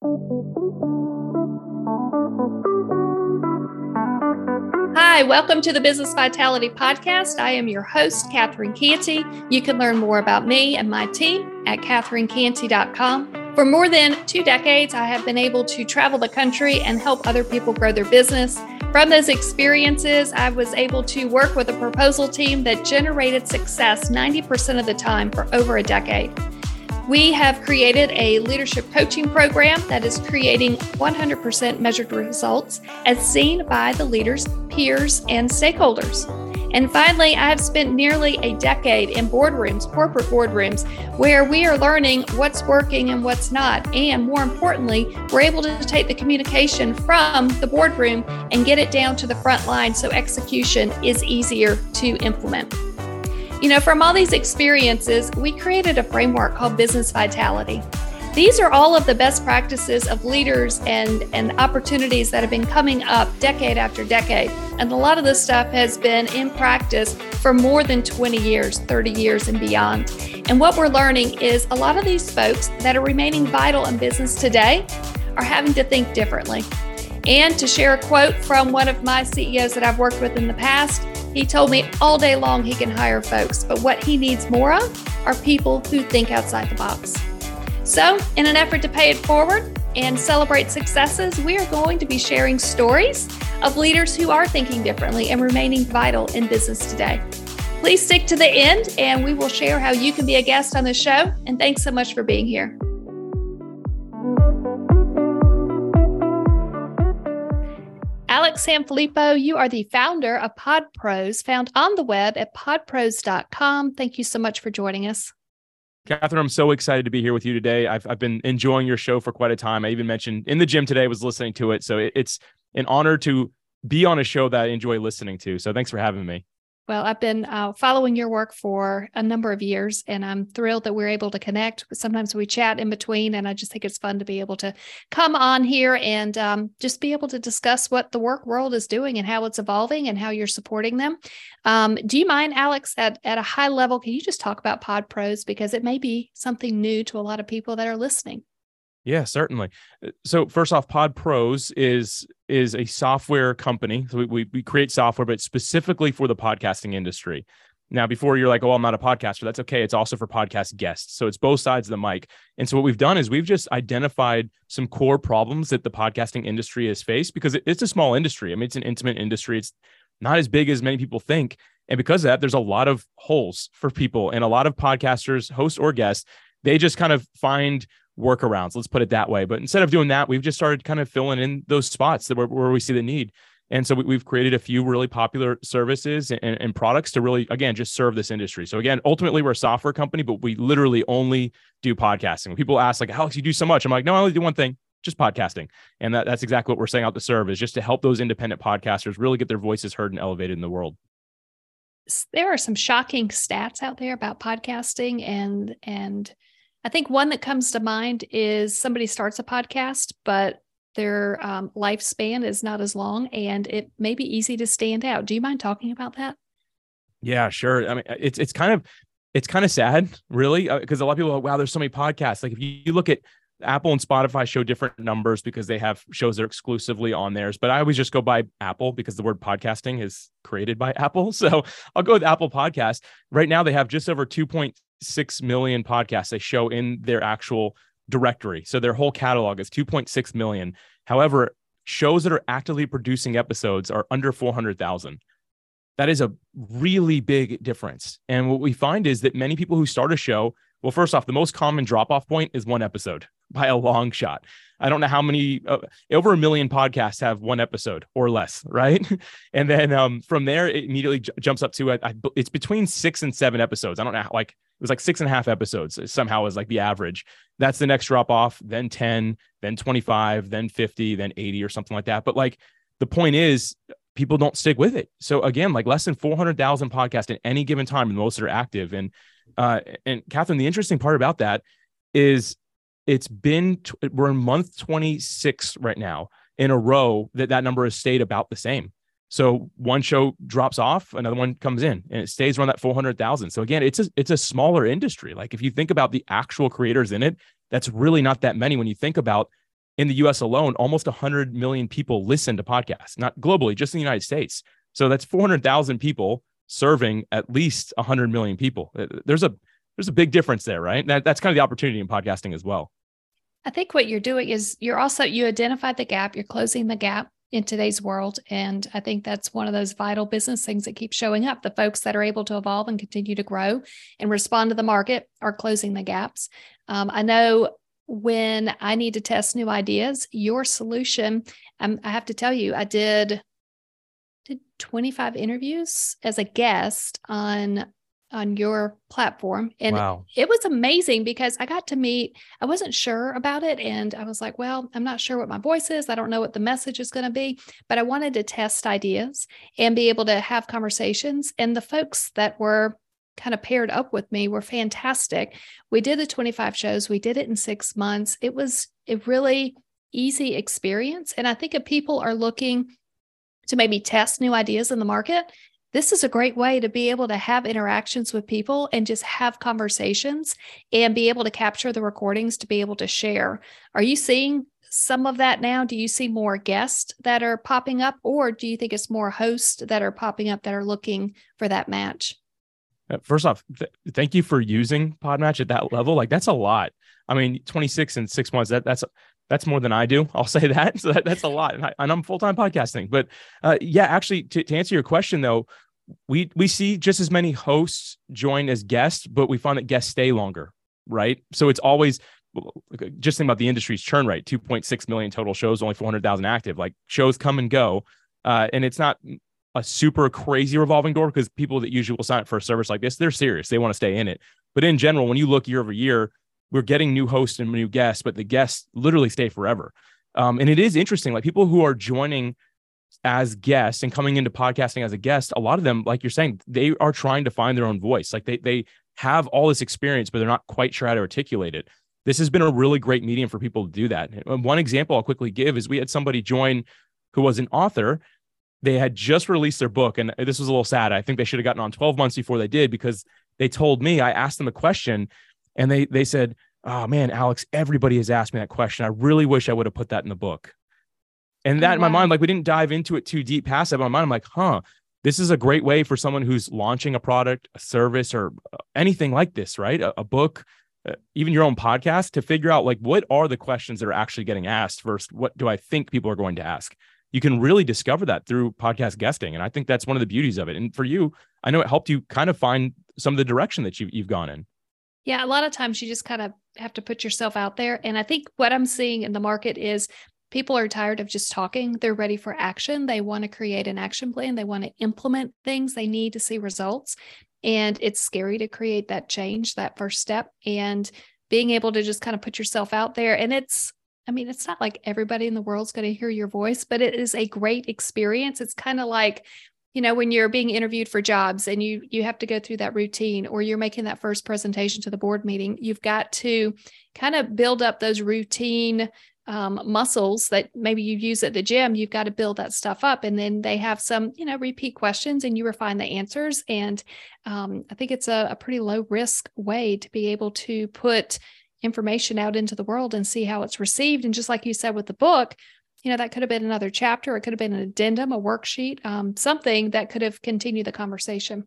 Hi, welcome to the Business Vitality Podcast. I am your host, Catherine Canty. You can learn more about me and my team at catherinecanty.com. For more than two decades, I have been able to travel the country and help other people grow their business. From those experiences, I was able to work with a proposal team that generated success 90% of the time for over a decade. We have created a leadership coaching program that is creating 100% measured results as seen by the leaders, peers, and stakeholders. And finally, I have spent nearly a decade in boardrooms, corporate boardrooms, where we are learning what's working and what's not. And more importantly, we're able to take the communication from the boardroom and get it down to the front line so execution is easier to implement. You know, from all these experiences, we created a framework called Business Vitality. These are all of the best practices of leaders and, and opportunities that have been coming up decade after decade. And a lot of this stuff has been in practice for more than 20 years, 30 years, and beyond. And what we're learning is a lot of these folks that are remaining vital in business today are having to think differently. And to share a quote from one of my CEOs that I've worked with in the past, he told me all day long he can hire folks, but what he needs more of are people who think outside the box. So, in an effort to pay it forward and celebrate successes, we are going to be sharing stories of leaders who are thinking differently and remaining vital in business today. Please stick to the end, and we will share how you can be a guest on the show. And thanks so much for being here. Sanfilippo, you are the founder of PodPros, found on the web at podpros.com. Thank you so much for joining us. Catherine, I'm so excited to be here with you today. I've, I've been enjoying your show for quite a time. I even mentioned in the gym today, was listening to it. So it, it's an honor to be on a show that I enjoy listening to. So thanks for having me. Well, I've been uh, following your work for a number of years, and I'm thrilled that we're able to connect. Sometimes we chat in between, and I just think it's fun to be able to come on here and um, just be able to discuss what the work world is doing and how it's evolving and how you're supporting them. Um, do you mind, Alex, at, at a high level, can you just talk about Pod Pros because it may be something new to a lot of people that are listening? Yeah, certainly. Uh, so first off, Pod Pros is is a software company. So we, we, we create software, but specifically for the podcasting industry. Now, before you're like, oh, I'm not a podcaster, that's okay. It's also for podcast guests. So it's both sides of the mic. And so what we've done is we've just identified some core problems that the podcasting industry has faced because it's a small industry. I mean, it's an intimate industry. It's not as big as many people think. And because of that, there's a lot of holes for people and a lot of podcasters, hosts or guests, they just kind of find workarounds. Let's put it that way. But instead of doing that, we've just started kind of filling in those spots that where, where we see the need. And so we, have created a few really popular services and, and, products to really, again, just serve this industry. So again, ultimately we're a software company, but we literally only do podcasting. When people ask like, Alex, you do so much. I'm like, no, I only do one thing, just podcasting. And that, that's exactly what we're saying out to serve is just to help those independent podcasters really get their voices heard and elevated in the world. There are some shocking stats out there about podcasting and, and, I think one that comes to mind is somebody starts a podcast, but their um, lifespan is not as long and it may be easy to stand out. Do you mind talking about that? Yeah, sure. I mean, it's it's kind of it's kind of sad, really, because uh, a lot of people, are, wow, there's so many podcasts. Like if you, you look at Apple and Spotify show different numbers because they have shows that are exclusively on theirs. But I always just go by Apple because the word podcasting is created by Apple. So I'll go with Apple Podcast. Right now, they have just over 2.3 six million podcasts they show in their actual directory. So their whole catalog is 2.6 million. However, shows that are actively producing episodes are under 400,000. That is a really big difference. And what we find is that many people who start a show, well, first off, the most common drop off point is one episode by a long shot. I don't know how many, uh, over a million podcasts have one episode or less, right? and then um, from there, it immediately j- jumps up to, I, I, it's between six and seven episodes. I don't know, how, like it was like six and a half episodes somehow is like the average. That's the next drop off, then 10, then 25, then 50, then 80 or something like that. But like the point is, people don't stick with it. So again, like less than 400,000 podcasts at any given time, and most are active. And, uh, and Catherine, the interesting part about that is it's been, we're in month 26 right now in a row that that number has stayed about the same. So one show drops off, another one comes in, and it stays around that 400,000. So again, it's a, it's a smaller industry. Like if you think about the actual creators in it, that's really not that many when you think about in the US alone, almost 100 million people listen to podcasts, not globally, just in the United States. So that's 400,000 people serving at least 100 million people. Uh, there's a there's a big difference there, right? That, that's kind of the opportunity in podcasting as well. I think what you're doing is you're also you identified the gap, you're closing the gap in today's world and I think that's one of those vital business things that keep showing up. The folks that are able to evolve and continue to grow and respond to the market are closing the gaps. Um, I know when I need to test new ideas, your solution, um, I have to tell you, I did did 25 interviews as a guest on on your platform and wow. it was amazing because i got to meet i wasn't sure about it and i was like well i'm not sure what my voice is i don't know what the message is going to be but i wanted to test ideas and be able to have conversations and the folks that were kind of paired up with me were fantastic. We did the 25 shows, we did it in six months. It was a really easy experience. And I think if people are looking to maybe test new ideas in the market, this is a great way to be able to have interactions with people and just have conversations and be able to capture the recordings to be able to share. Are you seeing some of that now? Do you see more guests that are popping up, or do you think it's more hosts that are popping up that are looking for that match? Uh, first off, th- thank you for using Podmatch at that level. Like that's a lot. I mean, 26 in six months. That that's that's more than I do. I'll say that. So that, that's a lot. And, I, am full time podcasting. But uh, yeah, actually, to, to answer your question though, we we see just as many hosts join as guests, but we find that guests stay longer, right? So it's always just think about the industry's churn rate 2.6 million total shows only 400000 active like shows come and go uh, and it's not a super crazy revolving door because people that usually will sign up for a service like this, they're serious. They want to stay in it. But in general, when you look year over year, we're getting new hosts and new guests, but the guests literally stay forever. Um, and it is interesting, like people who are joining as guests and coming into podcasting as a guest, a lot of them, like you're saying, they are trying to find their own voice. Like they they have all this experience, but they're not quite sure how to articulate it. This has been a really great medium for people to do that. One example I'll quickly give is we had somebody join who was an author they had just released their book and this was a little sad i think they should have gotten on 12 months before they did because they told me i asked them a question and they they said oh man alex everybody has asked me that question i really wish i would have put that in the book and that wow. in my mind like we didn't dive into it too deep past that in my mind i'm like huh this is a great way for someone who's launching a product a service or uh, anything like this right a, a book uh, even your own podcast to figure out like what are the questions that are actually getting asked versus what do i think people are going to ask you can really discover that through podcast guesting. And I think that's one of the beauties of it. And for you, I know it helped you kind of find some of the direction that you, you've gone in. Yeah, a lot of times you just kind of have to put yourself out there. And I think what I'm seeing in the market is people are tired of just talking. They're ready for action. They want to create an action plan, they want to implement things, they need to see results. And it's scary to create that change, that first step. And being able to just kind of put yourself out there. And it's I mean, it's not like everybody in the world's going to hear your voice, but it is a great experience. It's kind of like, you know, when you're being interviewed for jobs and you you have to go through that routine or you're making that first presentation to the board meeting, you've got to kind of build up those routine um, muscles that maybe you use at the gym, you've got to build that stuff up. And then they have some, you know, repeat questions and you refine the answers. And um, I think it's a, a pretty low risk way to be able to put information out into the world and see how it's received. And just like you said with the book, you know, that could have been another chapter. It could have been an addendum, a worksheet, um, something that could have continued the conversation.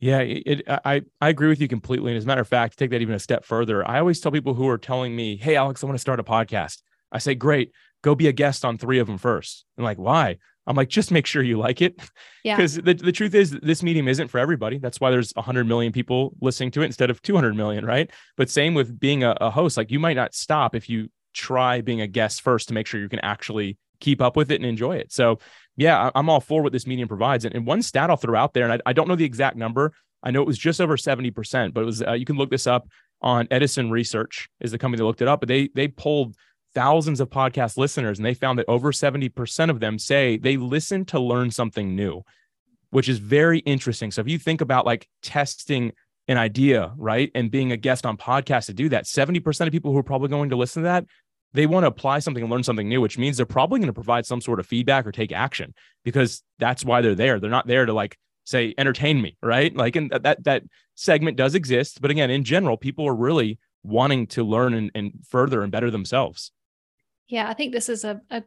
Yeah, it, I I agree with you completely. And as a matter of fact, take that even a step further. I always tell people who are telling me, "Hey, Alex, I want to start a podcast." I say, "Great, go be a guest on three of them first. And like, why? I'm like, just make sure you like it. Yeah. Because the, the truth is, this medium isn't for everybody. That's why there's 100 million people listening to it instead of 200 million, right? But same with being a, a host. Like, you might not stop if you try being a guest first to make sure you can actually keep up with it and enjoy it. So, yeah, I'm all for what this medium provides. And, and one stat I'll throw out there, and I, I, don't know the exact number. I know it was just over 70%, but it was, uh, you can look this up on Edison Research, is the company that looked it up, but they, they pulled thousands of podcast listeners, and they found that over 70% of them say they listen to learn something new, which is very interesting. So if you think about like testing an idea, right, and being a guest on podcast to do that, 70% of people who are probably going to listen to that, they want to apply something and learn something new, which means they're probably going to provide some sort of feedback or take action because that's why they're there. They're not there to like say entertain me, right? Like, and that that segment does exist, but again, in general, people are really wanting to learn and, and further and better themselves. Yeah, I think this is a, a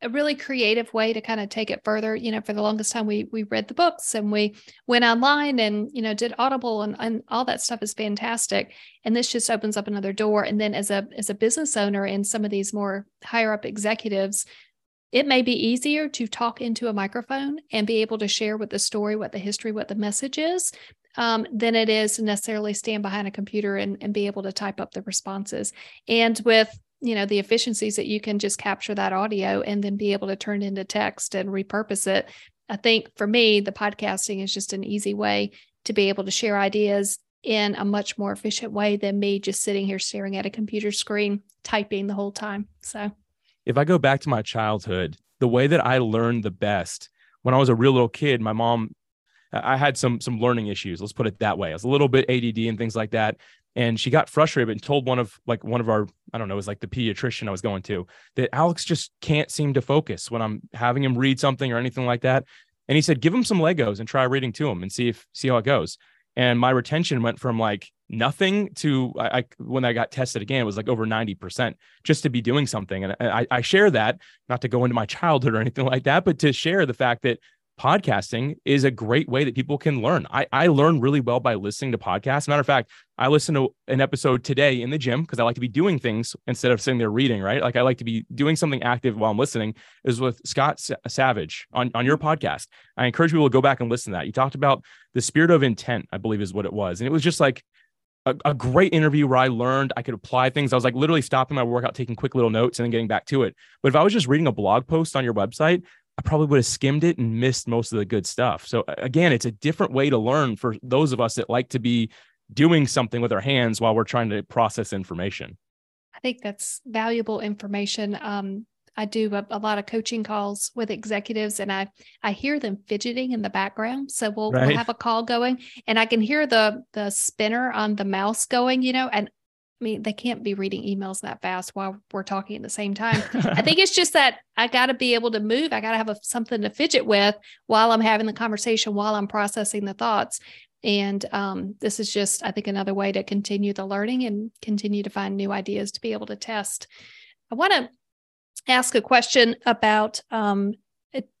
a really creative way to kind of take it further. You know, for the longest time we we read the books and we went online and you know did Audible and, and all that stuff is fantastic. And this just opens up another door. And then as a as a business owner and some of these more higher up executives, it may be easier to talk into a microphone and be able to share what the story, what the history, what the message is, um, than it is to necessarily stand behind a computer and, and be able to type up the responses. And with you know the efficiencies that you can just capture that audio and then be able to turn into text and repurpose it i think for me the podcasting is just an easy way to be able to share ideas in a much more efficient way than me just sitting here staring at a computer screen typing the whole time so if i go back to my childhood the way that i learned the best when i was a real little kid my mom I had some some learning issues. Let's put it that way. I was a little bit ADD and things like that and she got frustrated and told one of like one of our i don't know it was like the pediatrician i was going to that alex just can't seem to focus when i'm having him read something or anything like that. And he said give him some legos and try reading to him and see if see how it goes. And my retention went from like nothing to I, I when I got tested again it was like over 90% just to be doing something. And I, I share that not to go into my childhood or anything like that but to share the fact that podcasting is a great way that people can learn. I, I learn really well by listening to podcasts. Matter of fact, I listened to an episode today in the gym because I like to be doing things instead of sitting there reading, right? Like I like to be doing something active while I'm listening is with Scott Savage on, on your podcast. I encourage people to go back and listen to that. You talked about the spirit of intent, I believe is what it was. And it was just like a, a great interview where I learned I could apply things. I was like literally stopping my workout, taking quick little notes and then getting back to it. But if I was just reading a blog post on your website, I probably would have skimmed it and missed most of the good stuff. So again, it's a different way to learn for those of us that like to be doing something with our hands while we're trying to process information. I think that's valuable information. Um, I do a, a, lot of coaching calls with executives and I I hear them fidgeting in the background. So we'll, right. we'll have a call going and I can hear the the spinner on the mouse going, you know, and I mean, they can't be reading emails that fast while we're talking at the same time. I think it's just that I got to be able to move. I got to have a, something to fidget with while I'm having the conversation, while I'm processing the thoughts. And um, this is just, I think, another way to continue the learning and continue to find new ideas to be able to test. I want to ask a question about um,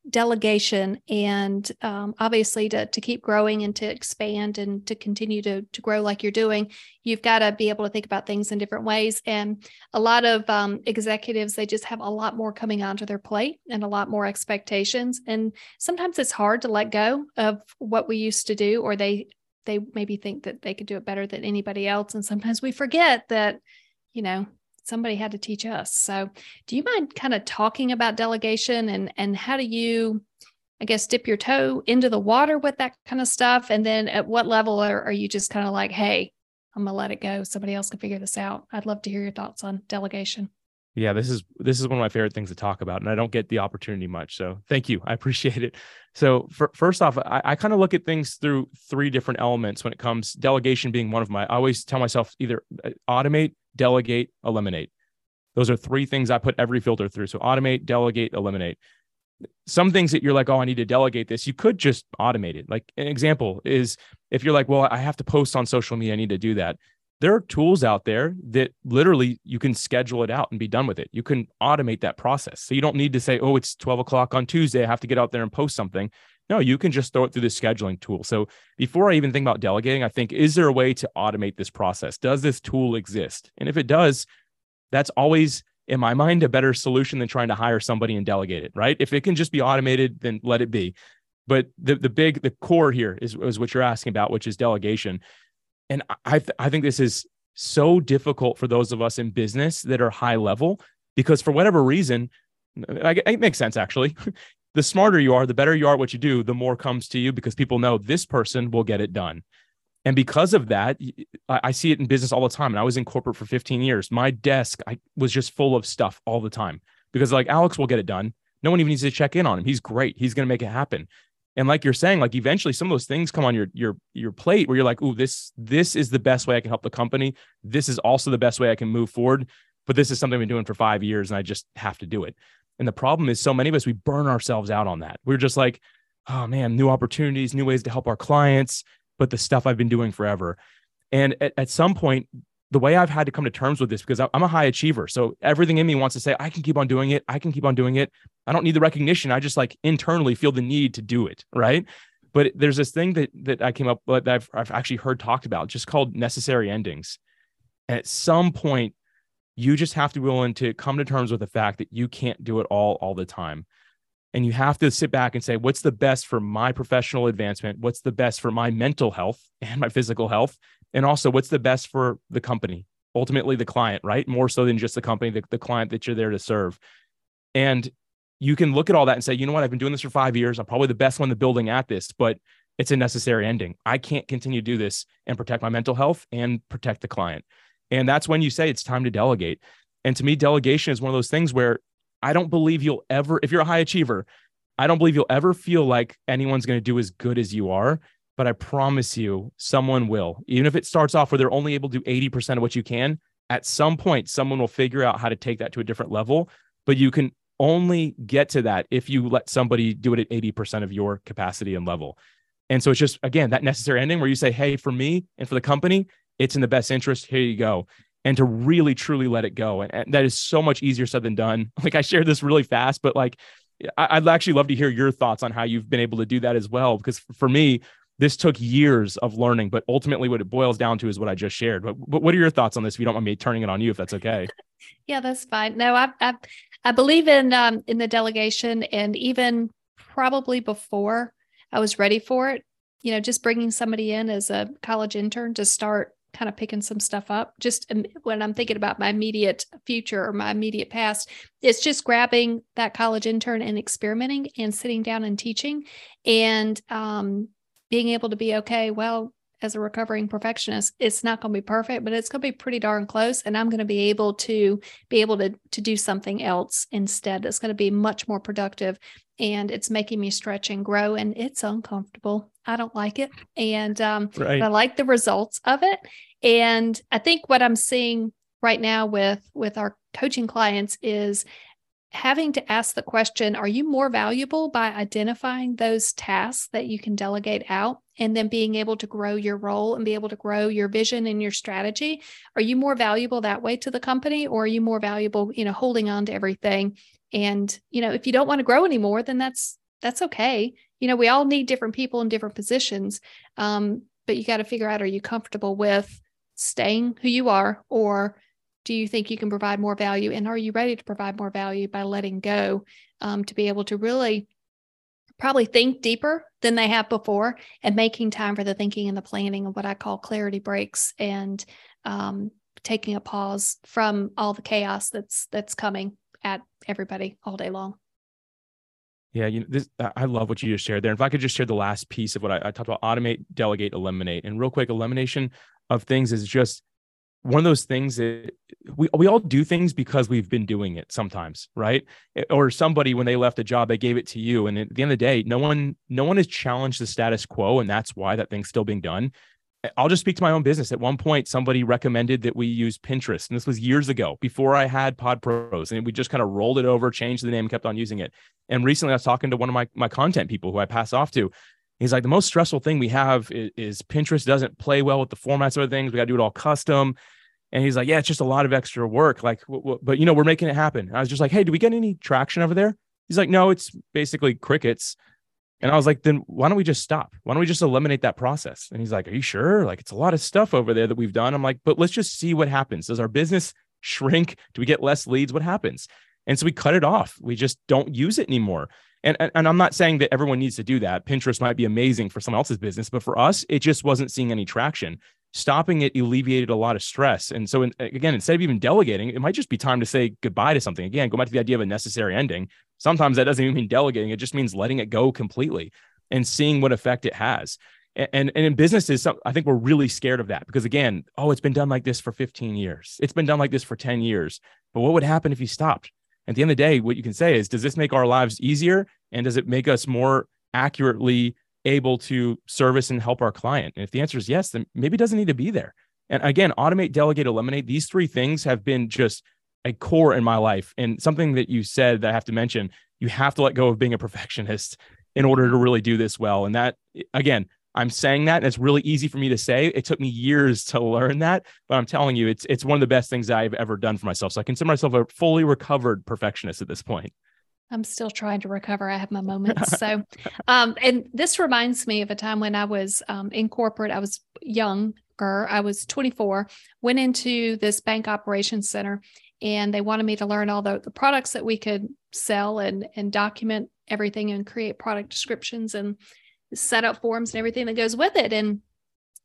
delegation and um, obviously to, to keep growing and to expand and to continue to, to grow like you're doing you've got to be able to think about things in different ways. And a lot of um, executives they just have a lot more coming onto their plate and a lot more expectations. And sometimes it's hard to let go of what we used to do or they they maybe think that they could do it better than anybody else. And sometimes we forget that you know somebody had to teach us. So, do you mind kind of talking about delegation and and how do you, I guess, dip your toe into the water with that kind of stuff? And then at what level are, are you just kind of like, hey, I'm gonna let it go. Somebody else can figure this out. I'd love to hear your thoughts on delegation. Yeah, this is this is one of my favorite things to talk about, and I don't get the opportunity much. So thank you, I appreciate it. So for, first off, I, I kind of look at things through three different elements when it comes delegation being one of my. I always tell myself either uh, automate, delegate, eliminate. Those are three things I put every filter through. So automate, delegate, eliminate. Some things that you're like, oh, I need to delegate this. You could just automate it. Like an example is if you're like, well, I have to post on social media, I need to do that. There are tools out there that literally you can schedule it out and be done with it. You can automate that process. So you don't need to say, oh, it's 12 o'clock on Tuesday. I have to get out there and post something. No, you can just throw it through the scheduling tool. So before I even think about delegating, I think, is there a way to automate this process? Does this tool exist? And if it does, that's always, in my mind, a better solution than trying to hire somebody and delegate it, right? If it can just be automated, then let it be. But the, the big, the core here is, is what you're asking about, which is delegation. And I, th- I think this is so difficult for those of us in business that are high level because for whatever reason, it makes sense actually. the smarter you are, the better you are at what you do, the more comes to you because people know this person will get it done. And because of that, I see it in business all the time. And I was in corporate for 15 years. My desk I was just full of stuff all the time because like Alex will get it done. No one even needs to check in on him. He's great. He's going to make it happen. And like you're saying, like eventually some of those things come on your your your plate where you're like, "Ooh, this this is the best way I can help the company. This is also the best way I can move forward." But this is something I've been doing for five years, and I just have to do it. And the problem is, so many of us, we burn ourselves out on that. We're just like, oh man, new opportunities, new ways to help our clients, but the stuff I've been doing forever. And at, at some point, the way I've had to come to terms with this because I'm a high achiever. So everything in me wants to say, I can keep on doing it. I can keep on doing it. I don't need the recognition. I just like internally feel the need to do it. Right. But there's this thing that that I came up with that I've, I've actually heard talked about just called necessary endings. And at some point, you just have to be willing to come to terms with the fact that you can't do it all all the time. And you have to sit back and say, what's the best for my professional advancement? What's the best for my mental health and my physical health? and also what's the best for the company? Ultimately the client right? More so than just the company the, the client that you're there to serve. And you can look at all that and say you know what? I've been doing this for five years. I'm probably the best one in the building at this but it's a necessary ending. I can't continue to do this and protect my mental health and protect the client and that's when you say it's time to delegate and to me delegation is one of those things where i don't believe you'll ever if you're a high achiever i don't believe you'll ever feel like anyone's going to do as good as you are but I promise you, someone will. Even if it starts off where they're only able to do 80% of what you can, at some point, someone will figure out how to take that to a different level. But you can only get to that if you let somebody do it at 80% of your capacity and level. And so it's just, again, that necessary ending where you say, hey, for me and for the company, it's in the best interest. Here you go. And to really, truly let it go. And, and that is so much easier said than done. Like I shared this really fast, but like I'd actually love to hear your thoughts on how you've been able to do that as well. Because for me, this took years of learning, but ultimately what it boils down to is what I just shared. But, but what are your thoughts on this? If you don't mind me turning it on you, if that's okay. yeah, that's fine. No, I, I, I believe in, um, in the delegation and even probably before I was ready for it, you know, just bringing somebody in as a college intern to start kind of picking some stuff up. Just when I'm thinking about my immediate future or my immediate past, it's just grabbing that college intern and experimenting and sitting down and teaching. And um, being able to be okay, well, as a recovering perfectionist, it's not going to be perfect, but it's going to be pretty darn close. And I'm going to be able to be able to to do something else instead. It's going to be much more productive, and it's making me stretch and grow. And it's uncomfortable. I don't like it, and um, right. I like the results of it. And I think what I'm seeing right now with with our coaching clients is having to ask the question are you more valuable by identifying those tasks that you can delegate out and then being able to grow your role and be able to grow your vision and your strategy? Are you more valuable that way to the company or are you more valuable you know holding on to everything? And you know if you don't want to grow anymore then that's that's okay. You know we all need different people in different positions um, but you got to figure out are you comfortable with staying who you are or do you think you can provide more value and are you ready to provide more value by letting go um, to be able to really probably think deeper than they have before and making time for the thinking and the planning of what i call clarity breaks and um, taking a pause from all the chaos that's that's coming at everybody all day long yeah, you know, this I love what you just shared there. If I could just share the last piece of what I, I talked about: automate, delegate, eliminate. And real quick, elimination of things is just one of those things that we we all do things because we've been doing it sometimes, right? Eh, or somebody when they left a job, they gave it to you, and at the end of the day, no one no one has challenged the status quo, and that's why that thing's still being done. Eh, I'll just speak to my own business. At one point, somebody recommended that we use Pinterest, and this was years ago, before I had Pod Pros, and we just kind of rolled it over, changed the name, kept on using it. And recently, I was talking to one of my my content people who I pass off to, He's like, the most stressful thing we have is, is Pinterest doesn't play well with the formats of things. We got to do it all custom. And he's like, yeah, it's just a lot of extra work. Like, w- w- but you know, we're making it happen. I was just like, hey, do we get any traction over there? He's like, no, it's basically crickets. And I was like, then why don't we just stop? Why don't we just eliminate that process? And he's like, are you sure? Like, it's a lot of stuff over there that we've done. I'm like, but let's just see what happens. Does our business shrink? Do we get less leads? What happens? And so we cut it off. We just don't use it anymore. And, and, and I'm not saying that everyone needs to do that. Pinterest might be amazing for someone else's business, but for us, it just wasn't seeing any traction. Stopping it alleviated a lot of stress. And so, in, again, instead of even delegating, it might just be time to say goodbye to something. Again, go back to the idea of a necessary ending. Sometimes that doesn't even mean delegating, it just means letting it go completely and seeing what effect it has. And, and, and in businesses, I think we're really scared of that because, again, oh, it's been done like this for 15 years, it's been done like this for 10 years. But what would happen if you stopped? At the end of the day, what you can say is, does this make our lives easier? And does it make us more accurately able to service and help our client? And if the answer is yes, then maybe it doesn't need to be there. And again, automate, delegate, eliminate. These three things have been just a core in my life. And something that you said that I have to mention, you have to let go of being a perfectionist in order to really do this well. And that, again, I'm saying that and it's really easy for me to say. It took me years to learn that, but I'm telling you, it's it's one of the best things I've ever done for myself. So I consider myself a fully recovered perfectionist at this point. I'm still trying to recover. I have my moments. So, um, and this reminds me of a time when I was um, in corporate. I was younger. I was 24. Went into this bank operations center, and they wanted me to learn all the, the products that we could sell and and document everything and create product descriptions and set up forms and everything that goes with it. And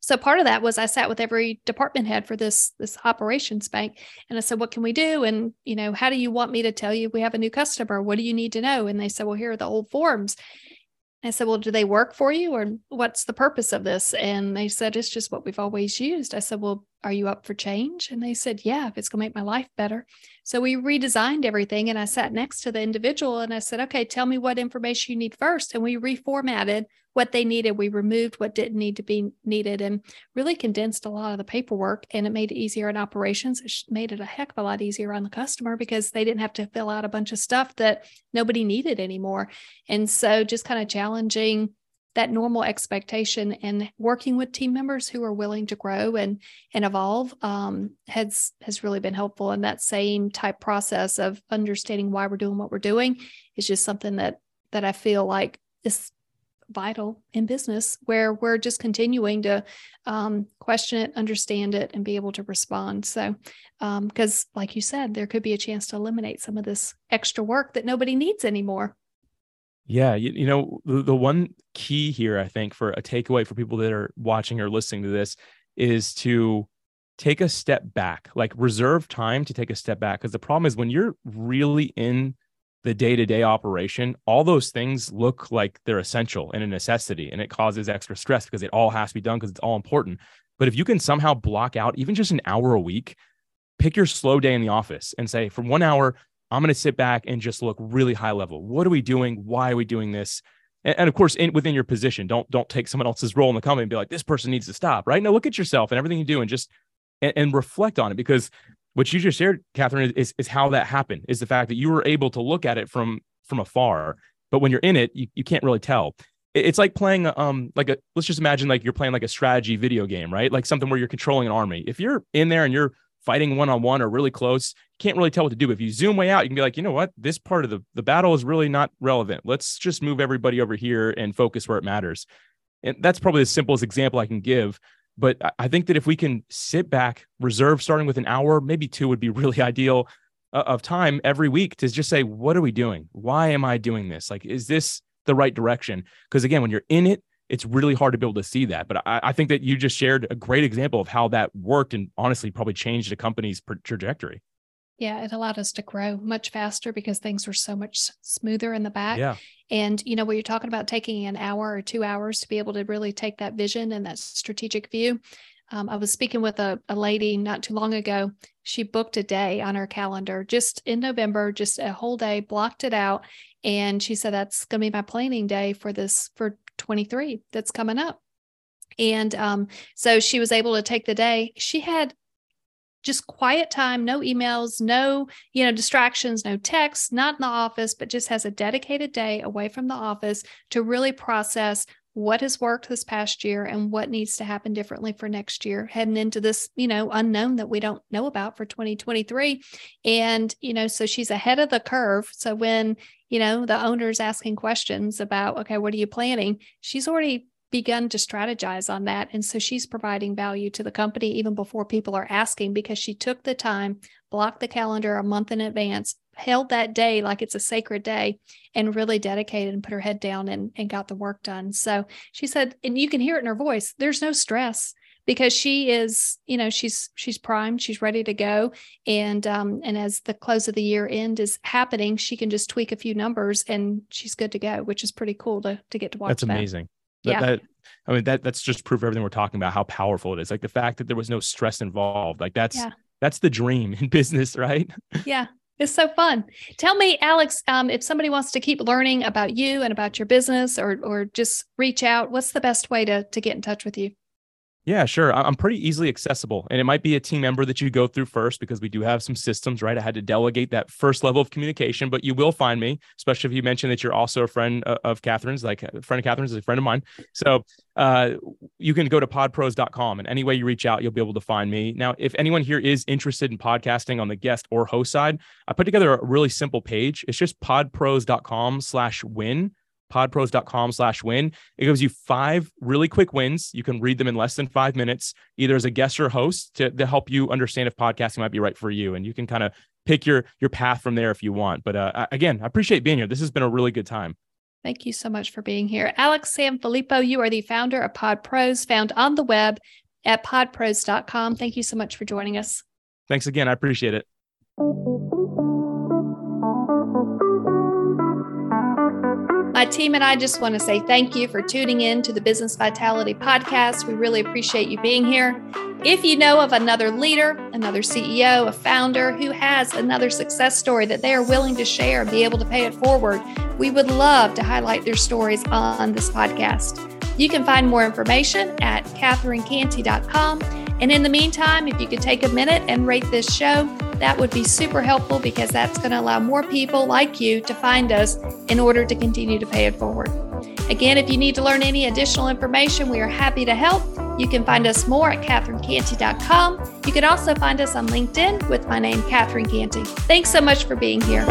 so part of that was I sat with every department head for this this operations bank and I said, what can we do? And you know, how do you want me to tell you we have a new customer? What do you need to know? And they said, well, here are the old forms. I said, Well, do they work for you or what's the purpose of this? And they said, It's just what we've always used. I said, Well, are you up for change? And they said, Yeah, if it's going to make my life better. So we redesigned everything. And I sat next to the individual and I said, Okay, tell me what information you need first. And we reformatted what they needed. We removed what didn't need to be needed and really condensed a lot of the paperwork. And it made it easier in operations. It made it a heck of a lot easier on the customer because they didn't have to fill out a bunch of stuff that nobody needed anymore. And so just kind of challenging that normal expectation and working with team members who are willing to grow and and evolve um, has has really been helpful and that same type process of understanding why we're doing what we're doing is just something that that i feel like is vital in business where we're just continuing to um, question it, understand it, and be able to respond. So, because um, like you said, there could be a chance to eliminate some of this extra work that nobody needs anymore. Yeah, you, you know, the, the one key here, I think, for a takeaway for people that are watching or listening to this is to take a step back, like reserve time to take a step back. Because the problem is when you're really in the day-to-day operation all those things look like they're essential and a necessity and it causes extra stress because it all has to be done because it's all important but if you can somehow block out even just an hour a week pick your slow day in the office and say for one hour i'm going to sit back and just look really high level what are we doing why are we doing this and, and of course in, within your position don't don't take someone else's role in the company and be like this person needs to stop right now look at yourself and everything you do and just and, and reflect on it because what you just shared, Catherine, is, is how that happened, is the fact that you were able to look at it from from afar. But when you're in it, you, you can't really tell. It's like playing um like a let's just imagine like you're playing like a strategy video game, right? Like something where you're controlling an army. If you're in there and you're fighting one on one or really close, can't really tell what to do. If you zoom way out, you can be like, you know what, this part of the, the battle is really not relevant. Let's just move everybody over here and focus where it matters. And that's probably the simplest example I can give. But I think that if we can sit back, reserve starting with an hour, maybe two would be really ideal uh, of time every week to just say, what are we doing? Why am I doing this? Like, is this the right direction? Because again, when you're in it, it's really hard to be able to see that. But I, I, think that you just shared a great example of how that worked and honestly probably changed a company's trajectory. Yeah, it allowed us to grow much faster because things were so much smoother in the back. Yeah. And, you know, when you're talking about taking an hour or two hours to be able to really take that vision and that strategic view, um, I was speaking with a, a lady not too long ago. She booked a day on her calendar just in November, just a whole day, blocked it out. And she said, that's going to be my planning day for this, for 23 that's coming up. And um, so she was able to take the day. She had just quiet time, no emails, no, you know, distractions, no texts, not in the office, but just has a dedicated day away from the office to really process what has worked this past year and what needs to happen differently for next year heading into this you know unknown that we don't know about for 2023 and you know so she's ahead of the curve. So when you know the owner's asking questions about okay what are you planning? She's already begun to strategize on that. And so she's providing value to the company even before people are asking because she took the time, blocked the calendar a month in advance, held that day like it's a sacred day, and really dedicated and put her head down and, and got the work done. So she said, and you can hear it in her voice, there's no stress because she is you know she's she's primed she's ready to go and um and as the close of the year end is happening she can just tweak a few numbers and she's good to go which is pretty cool to to get to watch that's amazing that, yeah. That, I mean, that that's just proof of everything we're talking about, how powerful it is. Like the fact that there was no stress involved. Like that's yeah. that's the dream in business, right? Yeah. It's so fun. Tell me, Alex, um, if somebody wants to keep learning about you and about your business or or just reach out, what's the best way to to get in touch with you? Yeah, sure. I'm pretty easily accessible. And it might be a team member that you go through first because we do have some systems, right? I had to delegate that first level of communication, but you will find me, especially if you mention that you're also a friend of Catherine's, like a friend of Catherine's is a friend of mine. So uh, you can go to podpros.com and any way you reach out, you'll be able to find me. Now, if anyone here is interested in podcasting on the guest or host side, I put together a really simple page. It's just podpros.com slash win podpros.com slash win. It gives you five really quick wins. You can read them in less than five minutes, either as a guest or host to, to help you understand if podcasting might be right for you. And you can kind of pick your, your path from there if you want. But uh, again, I appreciate being here. This has been a really good time. Thank you so much for being here. Alex Sanfilippo, you are the founder of Pod Pros, found on the web at podpros.com. Thank you so much for joining us. Thanks again. I appreciate it. My team and I just want to say thank you for tuning in to the Business Vitality Podcast. We really appreciate you being here. If you know of another leader, another CEO, a founder who has another success story that they are willing to share and be able to pay it forward, we would love to highlight their stories on this podcast. You can find more information at catherinecanty.com. And in the meantime, if you could take a minute and rate this show, that would be super helpful because that's going to allow more people like you to find us in order to continue to pay it forward. Again, if you need to learn any additional information, we are happy to help. You can find us more at catherinecanty.com. You can also find us on LinkedIn with my name, Catherine Canty. Thanks so much for being here.